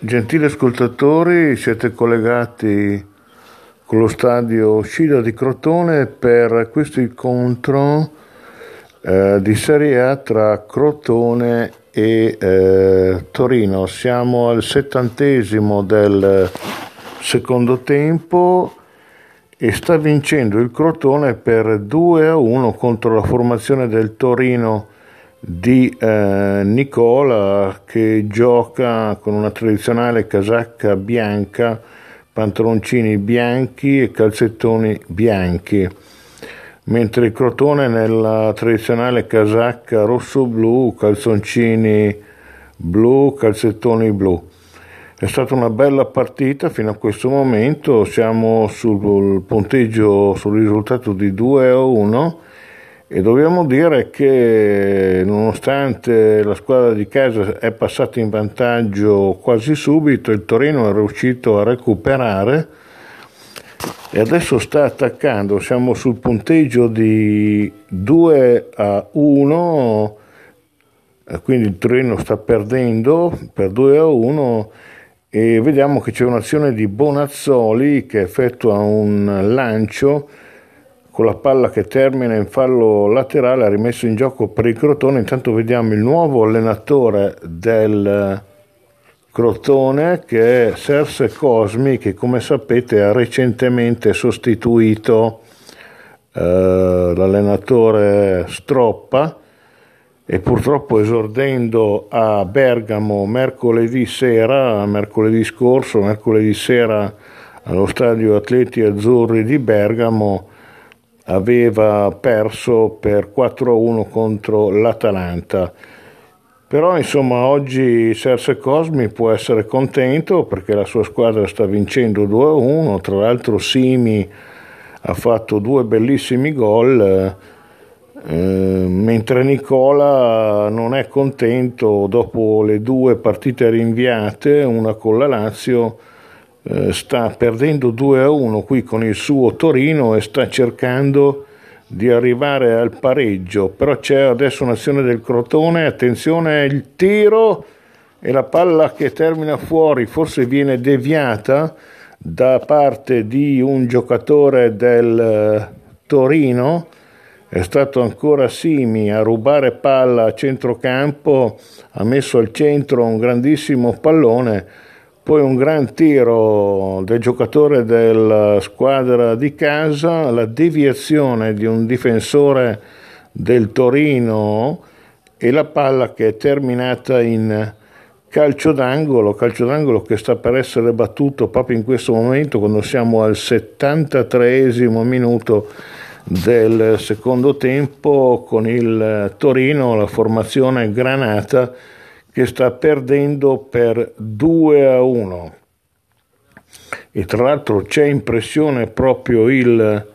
Gentili ascoltatori, siete collegati con lo stadio Scida di Crotone per questo incontro eh, di Serie A tra Crotone e eh, Torino. Siamo al settantesimo del secondo tempo e sta vincendo il Crotone per 2 a 1 contro la formazione del Torino di eh, Nicola che gioca con una tradizionale casacca bianca, pantaloncini bianchi e calzettoni bianchi, mentre il Crotone nella tradizionale casacca rosso-blu, calzoncini blu, calzettoni blu. È stata una bella partita fino a questo momento, siamo sul punteggio, sul risultato di 2 a 1 e dobbiamo dire che nonostante la squadra di casa è passata in vantaggio quasi subito, il Torino è riuscito a recuperare e adesso sta attaccando, siamo sul punteggio di 2 a 1, quindi il Torino sta perdendo per 2 a 1 e vediamo che c'è un'azione di Bonazzoli che effettua un lancio con la palla che termina in fallo laterale ha rimesso in gioco per il Crotone. Intanto vediamo il nuovo allenatore del Crotone che è Serse Cosmi che come sapete ha recentemente sostituito eh, l'allenatore Stroppa e purtroppo esordendo a Bergamo mercoledì sera, mercoledì scorso, mercoledì sera allo stadio Atleti Azzurri di Bergamo aveva perso per 4-1 contro l'Atalanta. Però insomma oggi Serse Cosmi può essere contento perché la sua squadra sta vincendo 2-1, tra l'altro Simi ha fatto due bellissimi gol, eh, mentre Nicola non è contento dopo le due partite rinviate, una con la Lazio sta perdendo 2 a 1 qui con il suo Torino e sta cercando di arrivare al pareggio, però c'è adesso un'azione del Crotone, attenzione il tiro e la palla che termina fuori forse viene deviata da parte di un giocatore del eh, Torino, è stato ancora Simi a rubare palla a centrocampo, ha messo al centro un grandissimo pallone poi un gran tiro del giocatore della squadra di casa, la deviazione di un difensore del Torino e la palla che è terminata in calcio d'angolo, calcio d'angolo che sta per essere battuto proprio in questo momento quando siamo al 73 minuto del secondo tempo con il Torino, la formazione granata che sta perdendo per 2 a 1 e tra l'altro c'è impressione proprio il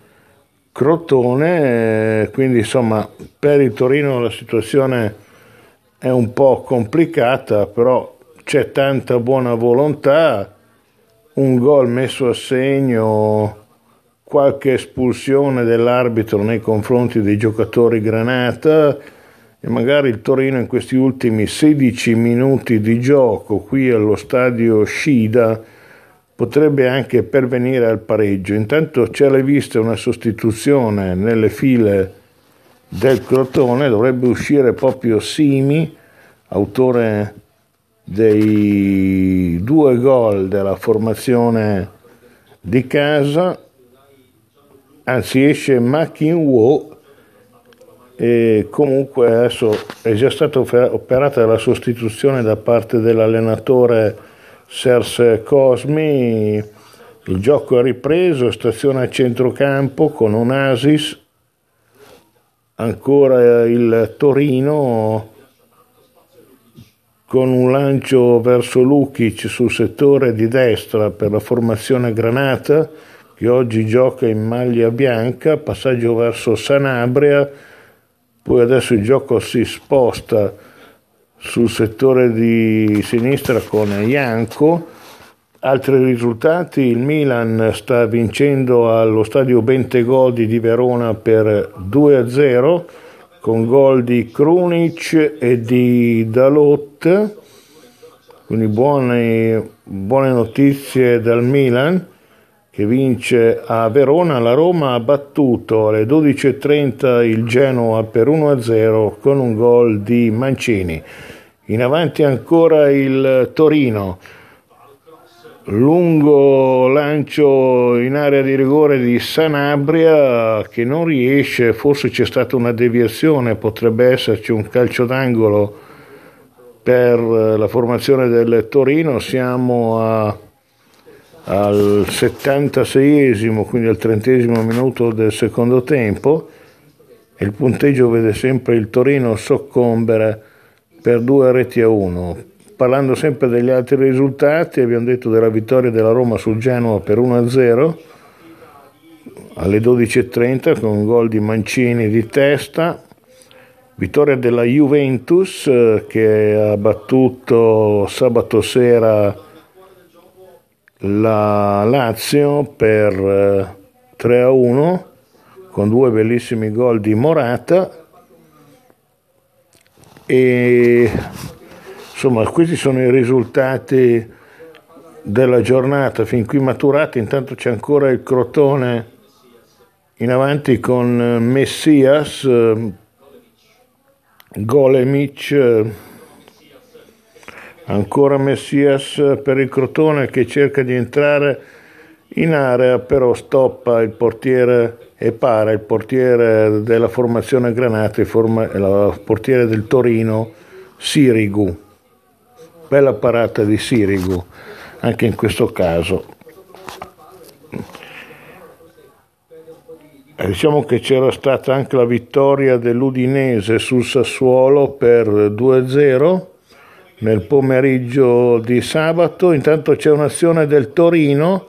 Crotone, quindi insomma per il Torino la situazione è un po' complicata, però c'è tanta buona volontà, un gol messo a segno, qualche espulsione dell'arbitro nei confronti dei giocatori Granata, e magari il Torino in questi ultimi 16 minuti di gioco qui allo stadio Scida potrebbe anche pervenire al pareggio. Intanto c'è alla vista una sostituzione nelle file del Crotone, dovrebbe uscire proprio Simi, autore dei due gol della formazione di casa, anzi esce Makin Wo e comunque adesso è già stata operata la sostituzione da parte dell'allenatore Serse Cosmi, il gioco è ripreso, stazione a centrocampo con un Asis, ancora il Torino con un lancio verso Lukic sul settore di destra per la formazione Granata che oggi gioca in maglia bianca, passaggio verso Sanabria, poi adesso il gioco si sposta sul settore di sinistra con Ianco. Altri risultati, il Milan sta vincendo allo stadio Bentegodi di Verona per 2-0 con gol di Krunic e di Dalot, quindi buone, buone notizie dal Milan che vince a Verona, la Roma ha battuto alle 12.30 il Genoa per 1-0 con un gol di Mancini. In avanti ancora il Torino, lungo lancio in area di rigore di Sanabria che non riesce, forse c'è stata una deviazione, potrebbe esserci un calcio d'angolo per la formazione del Torino, siamo a al 76esimo, quindi al 30 minuto del secondo tempo, il punteggio vede sempre il Torino soccombere per due reti a uno. Parlando sempre degli altri risultati, abbiamo detto della vittoria della Roma sul Genoa per 1-0 alle 12.30 con un gol di Mancini di testa, vittoria della Juventus eh, che ha battuto sabato sera la Lazio per 3 eh, a 1 con due bellissimi gol di Morata. E insomma questi sono i risultati della giornata. Fin qui maturati intanto c'è ancora il Crotone in avanti con Messias Golemic Ancora Messias per il Crotone che cerca di entrare in area, però stoppa il portiere e para il portiere della formazione Granata il portiere del Torino Sirigu. Bella parata di Sirigu anche in questo caso. E diciamo che c'era stata anche la vittoria dell'Udinese sul Sassuolo per 2-0 nel pomeriggio di sabato. Intanto c'è un'azione del Torino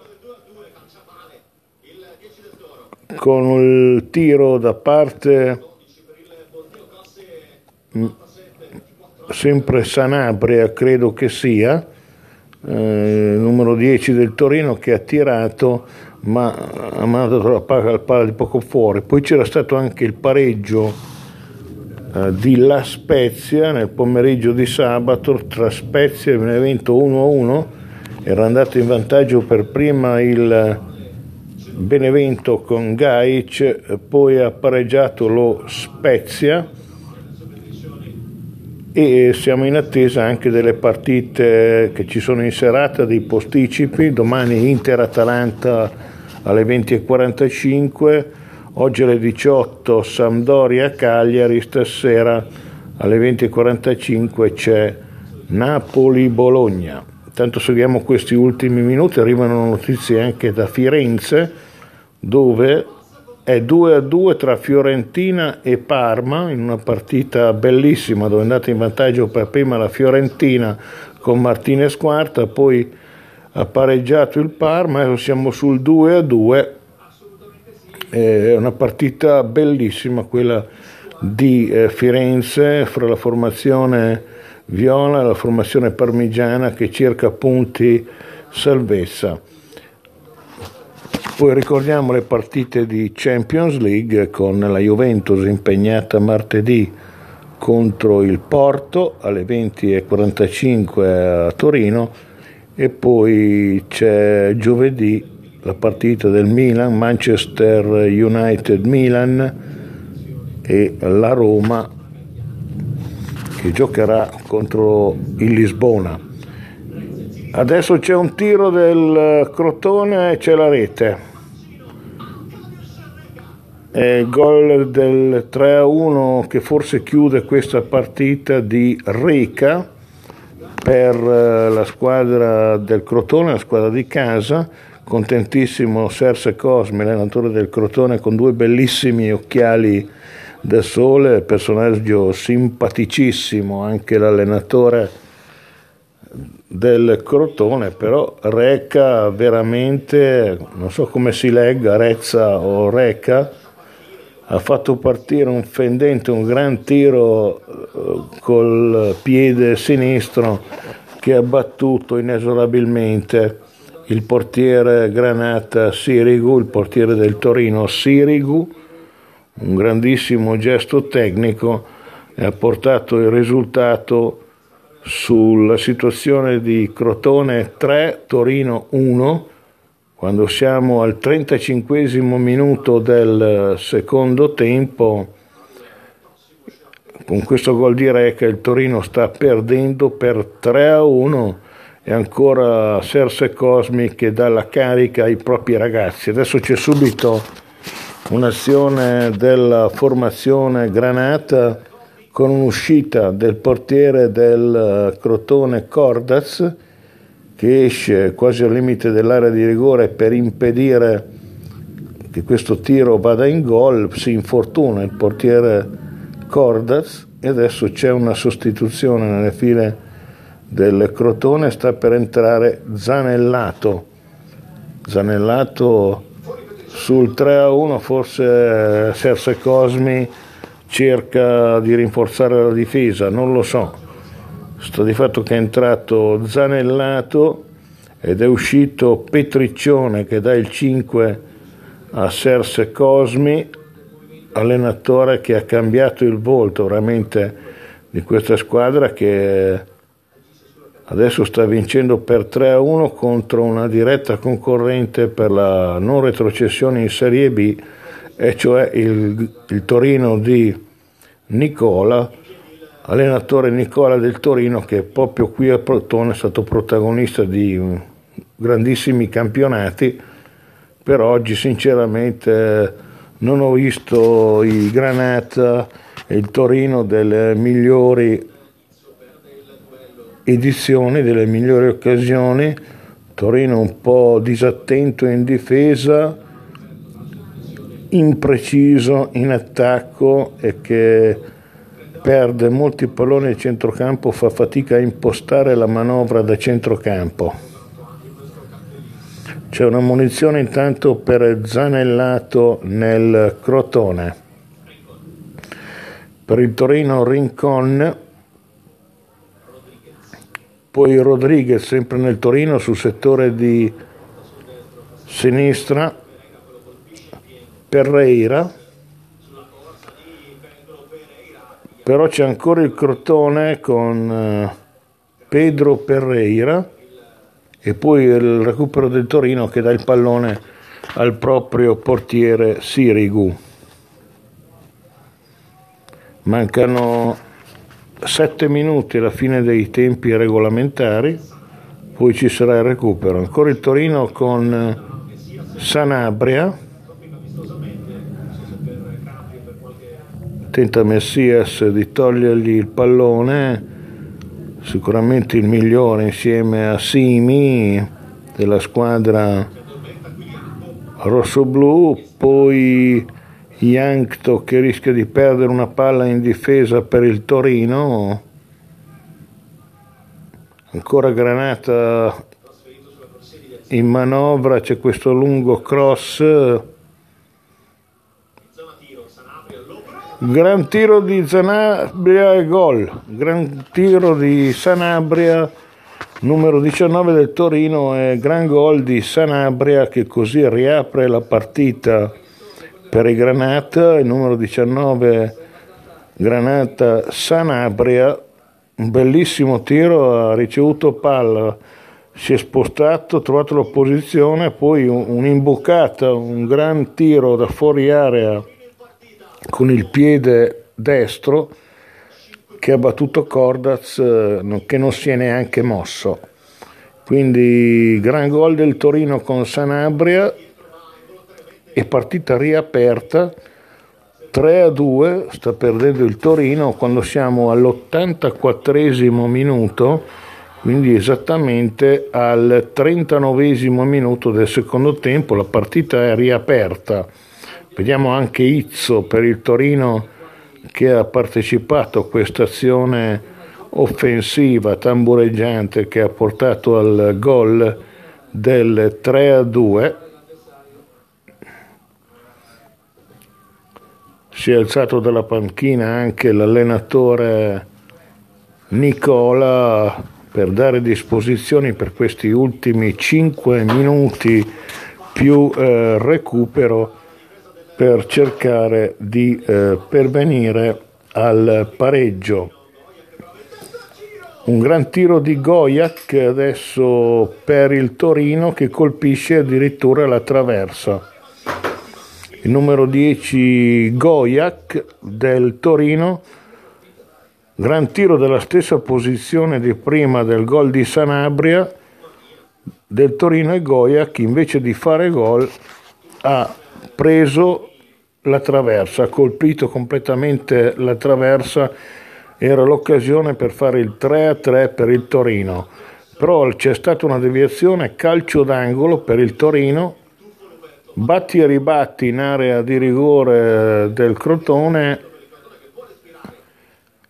con il tiro da parte mm, sempre Sanabria, credo che sia, eh, numero 10 del Torino che ha tirato ma ha mandato la palla, la palla di poco fuori. Poi c'era stato anche il pareggio di La Spezia nel pomeriggio di sabato tra Spezia e Benevento 1-1 era andato in vantaggio per prima il Benevento con Gaic poi ha pareggiato lo Spezia e siamo in attesa anche delle partite che ci sono in serata dei posticipi. Domani Inter-Atalanta alle 20.45 Oggi alle 18 Sampdoria-Cagliari, stasera alle 20.45 c'è Napoli-Bologna. Intanto seguiamo questi ultimi minuti, arrivano notizie anche da Firenze dove è 2 a 2 tra Fiorentina e Parma in una partita bellissima dove è andata in vantaggio per prima la Fiorentina con Martinez quarta, poi ha pareggiato il Parma e siamo sul 2 a 2 è una partita bellissima quella di eh, Firenze fra la formazione viola e la formazione parmigiana che cerca punti salvezza. Poi ricordiamo le partite di Champions League con la Juventus impegnata martedì contro il Porto alle 20.45 a Torino e poi c'è giovedì la partita del Milan, Manchester United Milan e la Roma che giocherà contro il Lisbona. Adesso c'è un tiro del Crotone e c'è la rete. È il gol del 3-1 che forse chiude questa partita di Reca per la squadra del Crotone, la squadra di casa contentissimo Serse Cosme, l'allenatore del Crotone, con due bellissimi occhiali da sole, personaggio simpaticissimo, anche l'allenatore del Crotone, però reca veramente, non so come si legga, Rezza o Reca, ha fatto partire un fendente, un gran tiro eh, col piede sinistro che ha battuto inesorabilmente il portiere Granata Sirigu, il portiere del Torino Sirigu, un grandissimo gesto tecnico e ha portato il risultato sulla situazione di Crotone 3, Torino 1, quando siamo al 35 minuto del secondo tempo. Con questo gol di Reca il Torino sta perdendo per 3 a 1 e ancora Serse Cosmi che dà la carica ai propri ragazzi. Adesso c'è subito un'azione della formazione Granata con un'uscita del portiere del eh, Crotone Cordaz che esce quasi al limite dell'area di rigore per impedire che questo tiro vada in gol, si infortuna il portiere Cordaz e adesso c'è una sostituzione nelle file del Crotone, sta per entrare Zanellato. Zanellato sul 3 a 1 forse eh, Serse Cosmi cerca di rinforzare la difesa, non lo so. Sto di fatto che è entrato Zanellato ed è uscito Petriccione che dà il 5 a Serse Cosmi, allenatore che ha cambiato il volto veramente di questa squadra che adesso sta vincendo per 3 a 1 contro una diretta concorrente per la non retrocessione in Serie B e cioè il, il Torino di Nicola, allenatore Nicola del Torino che proprio qui a Protone è stato protagonista di grandissimi campionati, per oggi sinceramente non ho visto i Granata e il Torino delle migliori edizioni, delle migliori occasioni, Torino un po' disattento in difesa, impreciso in attacco e che perde molti palloni a centrocampo, fa fatica a impostare la manovra da centrocampo. C'è una munizione intanto per Zanellato nel Crotone. Per il Torino Rincon, poi Rodriguez sempre nel Torino sul settore di sinistra, Perreira, però c'è ancora il Crotone con eh, Pedro Perreira e poi il recupero del Torino che dà il pallone al proprio portiere Sirigu. Mancano sette minuti alla fine dei tempi regolamentari, poi ci sarà il recupero. Ancora il Torino con eh, Sanabria tenta Messias di togliergli il pallone, sicuramente il migliore insieme a Simi della squadra rossoblu, poi Yankto che rischia di perdere una palla in difesa per il Torino, ancora Granata in manovra, c'è questo lungo cross. Gran tiro di Sanabria e gol. Gran tiro di Sanabria, numero 19 del Torino e gran gol di Sanabria che così riapre la partita per i Granata, il numero 19 Granata Sanabria, un bellissimo tiro, ha ricevuto palla, si è spostato, ha trovato l'opposizione, poi un'imboccata, un gran tiro da fuori area con il piede destro che ha battuto Cordaz eh, che non si è neanche mosso. Quindi gran gol del Torino con Sanabria e partita riaperta 3 a 2, sta perdendo il Torino quando siamo all'84 minuto, quindi esattamente al 39 minuto del secondo tempo, la partita è riaperta. Vediamo anche Izzo per il Torino che ha partecipato a questa azione offensiva tambureggiante che ha portato al gol del 3 a 2. Si è alzato dalla panchina anche l'allenatore Nicola per dare disposizioni per questi ultimi 5 minuti più eh, recupero per cercare di eh, pervenire al pareggio. Un gran tiro di Goyak adesso per il Torino che colpisce addirittura la traversa. Il numero 10 Goyak del Torino, gran tiro della stessa posizione di prima del gol di Sanabria. Del Torino e Goyak invece di fare gol ha preso la traversa, ha colpito completamente la traversa, era l'occasione per fare il 3-3 per il Torino, però c'è stata una deviazione calcio d'angolo per il Torino, batti e ribatti in area di rigore del Crotone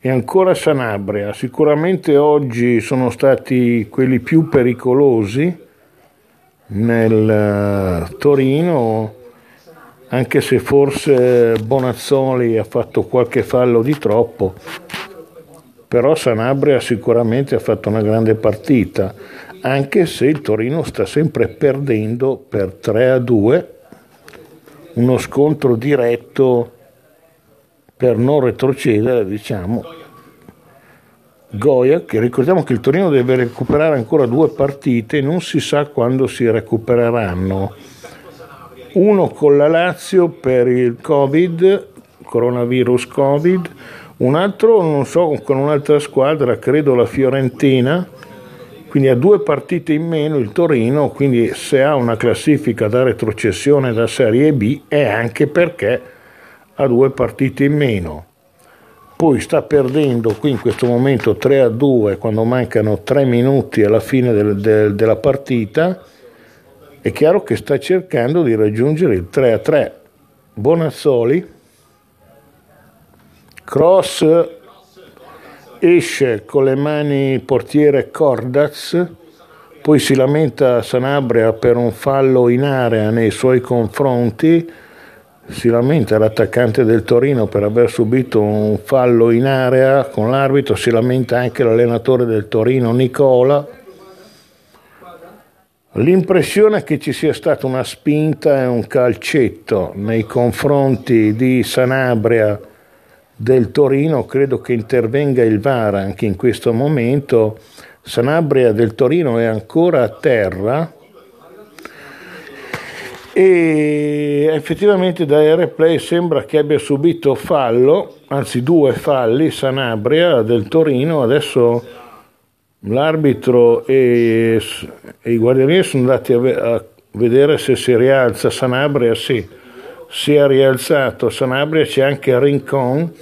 e ancora Sanabria. Sicuramente oggi sono stati quelli più pericolosi nel eh, Torino anche se forse Bonazzoli ha fatto qualche fallo di troppo, però Sanabria sicuramente ha fatto una grande partita, anche se il Torino sta sempre perdendo per 3 a 2, uno scontro diretto per non retrocedere, diciamo. Goya, che ricordiamo che il Torino deve recuperare ancora due partite, non si sa quando si recupereranno uno con la Lazio per il Covid, coronavirus Covid, un altro non so con un'altra squadra, credo la Fiorentina, quindi ha due partite in meno il Torino, quindi se ha una classifica da retrocessione da Serie B è anche perché ha due partite in meno. Poi sta perdendo qui in questo momento 3 a 2 quando mancano 3 minuti alla fine del, del, della partita è chiaro che sta cercando di raggiungere il 3 a 3. Bonazzoli, cross esce con le mani portiere Cordaz, poi si lamenta Sanabria per un fallo in area nei suoi confronti, si lamenta l'attaccante del Torino per aver subito un fallo in area con l'arbitro, si lamenta anche l'allenatore del Torino Nicola. L'impressione che ci sia stata una spinta e un calcetto nei confronti di Sanabria del Torino, credo che intervenga il VAR anche in questo momento. Sanabria del Torino è ancora a terra. E effettivamente da replay sembra che abbia subito fallo, anzi due falli, Sanabria del Torino, adesso L'arbitro e, e i guardiani sono andati a, a, vedere se si rialza Sanabria, sì, si è rialzato Sanabria, c'è anche Rincon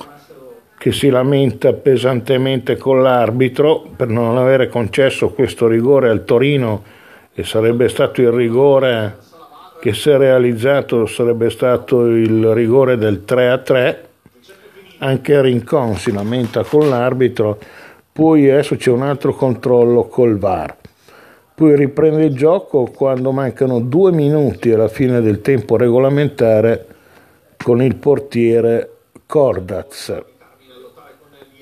che si lamenta pesantemente con l'arbitro per non avere concesso questo rigore al Torino e sarebbe stato il rigore che se realizzato sarebbe stato il rigore del 3 a 3 anche Rincon si lamenta con l'arbitro poi adesso c'è un altro controllo col VAR. Poi riprende il gioco quando mancano due minuti alla fine del tempo regolamentare con il portiere Cordaz.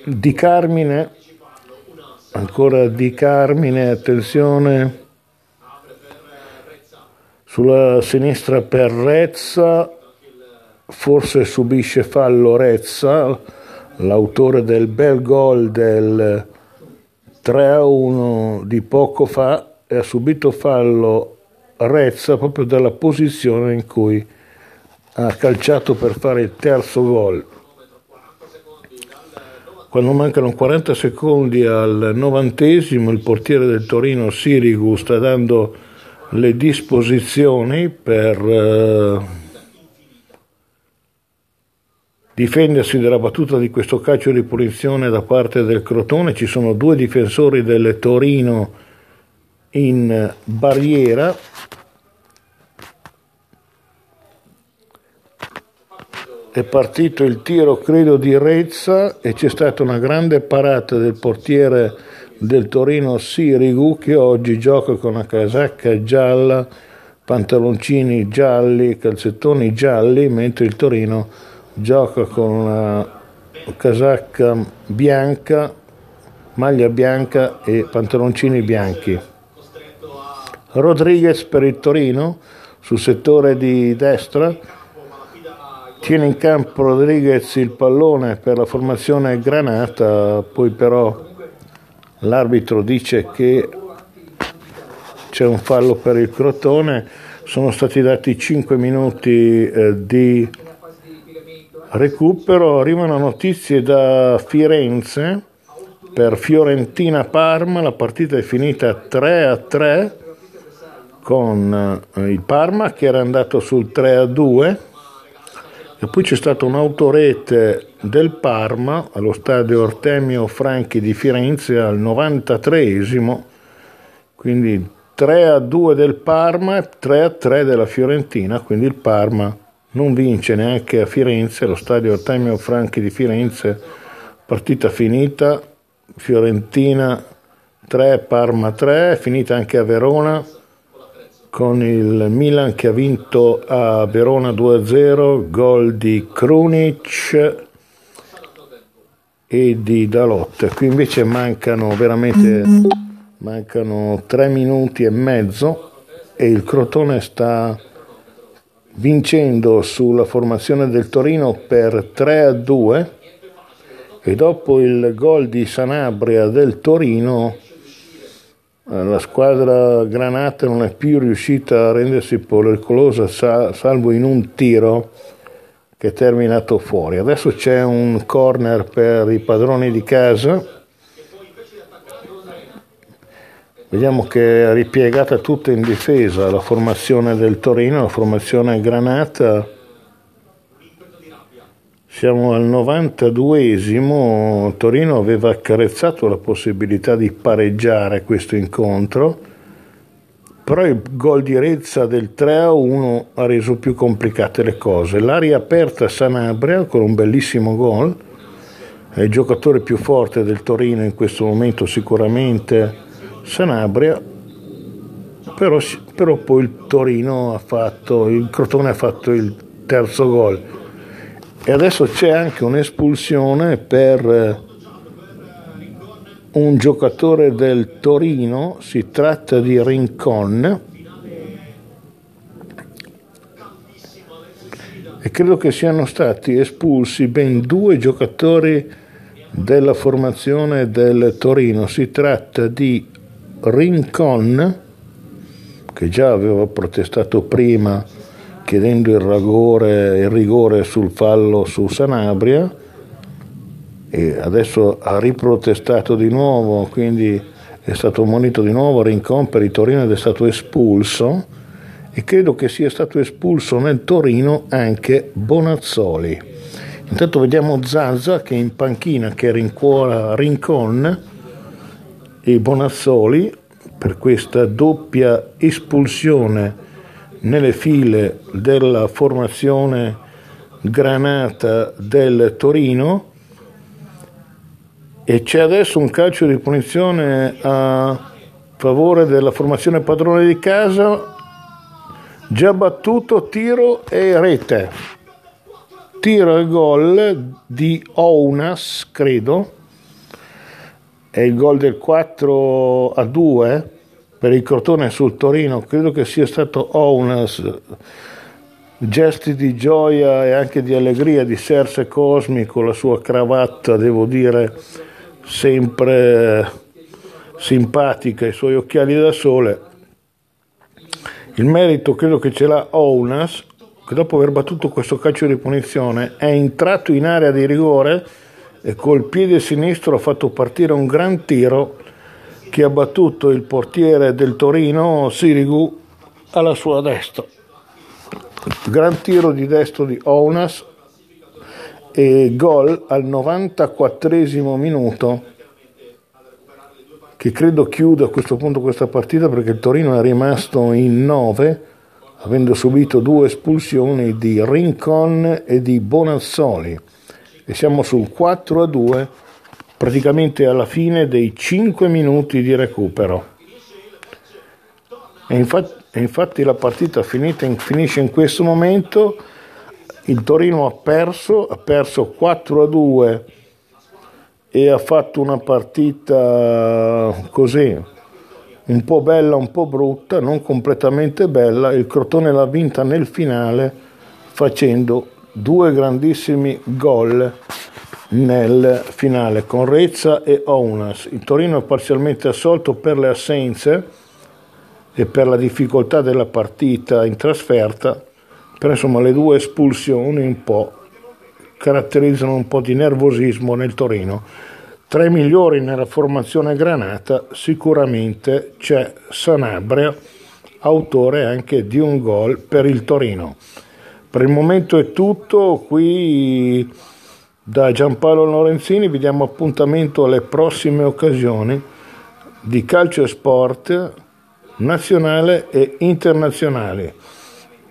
Di Carmine, ancora Di Carmine, attenzione, sulla sinistra per Rezza, forse subisce fallo Rezza, l'autore del bel gol del 3-1 di poco fa e ha subito fallo Rezza proprio dalla posizione in cui ha calciato per fare il terzo gol. Quando mancano 40 secondi al novantesimo, il portiere del Torino Sirigu sta dando le disposizioni per eh, difendersi dalla battuta di questo calcio di punizione da parte del Crotone. Ci sono due difensori del Torino in barriera. È partito il tiro, credo, di Rezza e c'è stata una grande parata del portiere del Torino Sirigu che oggi gioca con una casacca gialla, pantaloncini gialli, calzettoni gialli, mentre il Torino gioca con una casacca bianca, maglia bianca e pantaloncini bianchi. Rodriguez per il Torino sul settore di destra, tiene in campo Rodriguez il pallone per la formazione granata, poi però l'arbitro dice che c'è un fallo per il Crotone, sono stati dati 5 minuti eh, di recupero, arrivano notizie da Firenze. Per Fiorentina-Parma, la partita è finita 3 a 3 con eh, il Parma che era andato sul 3 a 2 e poi c'è stata un'autorete del Parma allo stadio Artemio Franchi di Firenze al 93esimo, quindi 3 a 2 del Parma e 3 a 3 della Fiorentina, quindi il Parma non vince neanche a Firenze, allo stadio Artemio Franchi di Firenze, partita finita, Fiorentina 3, Parma 3, finita anche a Verona con il Milan che ha vinto a Verona 2-0, gol di Krunic e di Dalot. Qui invece mancano veramente mancano 3 minuti e mezzo e il Crotone sta vincendo sulla formazione del Torino per 3 a 2 e dopo il gol di Sanabria del Torino la squadra Granata non è più riuscita a rendersi pericolosa salvo in un tiro che è terminato fuori. Adesso c'è un corner per i padroni di casa. Vediamo che è ripiegata tutta in difesa la formazione del Torino, la formazione Granata siamo al 92esimo, Torino aveva accarezzato la possibilità di pareggiare questo incontro, però il gol di Rezza del 3-1 ha reso più complicate le cose. L'aria aperta Sanabria con un bellissimo gol, è il giocatore più forte del Torino in questo momento sicuramente Sanabria, però, però poi il Torino ha fatto, il Crotone ha fatto il terzo gol e adesso c'è anche un'espulsione per eh, un giocatore del Torino, si tratta di Rincon, e credo che siano stati espulsi ben due giocatori della formazione del Torino. Si tratta di Rincon, che già aveva protestato prima chiedendo il, rigore, il rigore sul fallo su Sanabria e adesso ha riprotestato di nuovo, quindi è stato monito di nuovo Rincon per il Torino ed è stato espulso e credo che sia stato espulso nel Torino anche Bonazzoli. Intanto vediamo Zazza che è in panchina che rincuora Rincon e Bonazzoli per questa doppia espulsione nelle file della formazione granata del Torino. E c'è adesso un calcio di punizione a favore della formazione padrone di casa. Già battuto tiro e rete. Tiro e gol di Ounas credo. È il gol del 4 a 2 per il Crotone sul Torino, credo che sia stato Ounas, gesti di gioia e anche di allegria di Serse Cosmi con la sua cravatta, devo dire, sempre simpatica, i suoi occhiali da sole. Il merito credo che ce l'ha Ounas, che dopo aver battuto questo calcio di punizione è entrato in area di rigore e col piede sinistro ha fatto partire un gran tiro che ha battuto il portiere del Torino Sirigu alla sua destra. Gran tiro di destro di Ounas e gol al 94 minuto che credo chiuda a questo punto questa partita perché il Torino è rimasto in 9 avendo subito due espulsioni di Rincon e di Bonazzoli e siamo sul 4 a 2 praticamente alla fine dei 5 minuti di recupero. E infatti, infatti la partita in, finisce in questo momento, il Torino ha perso, ha perso 4 a 2 e ha fatto una partita così, un po' bella, un po' brutta, non completamente bella, il Crotone l'ha vinta nel finale facendo due grandissimi gol nel finale con Rezza e Ounas. Il Torino è parzialmente assolto per le assenze e per la difficoltà della partita in trasferta, però insomma le due espulsioni un po' caratterizzano un po' di nervosismo nel Torino. Tra i migliori nella formazione granata sicuramente c'è Sanabria, autore anche di un gol per il Torino. Per il momento è tutto, qui da Giampaolo Lorenzini vi diamo appuntamento alle prossime occasioni di calcio e sport nazionale e internazionale.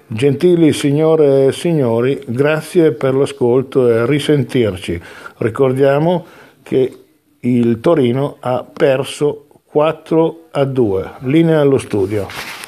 Gentili signore e signori, grazie per l'ascolto e risentirci. Ricordiamo che il Torino ha perso 4 a 2. Linea allo studio.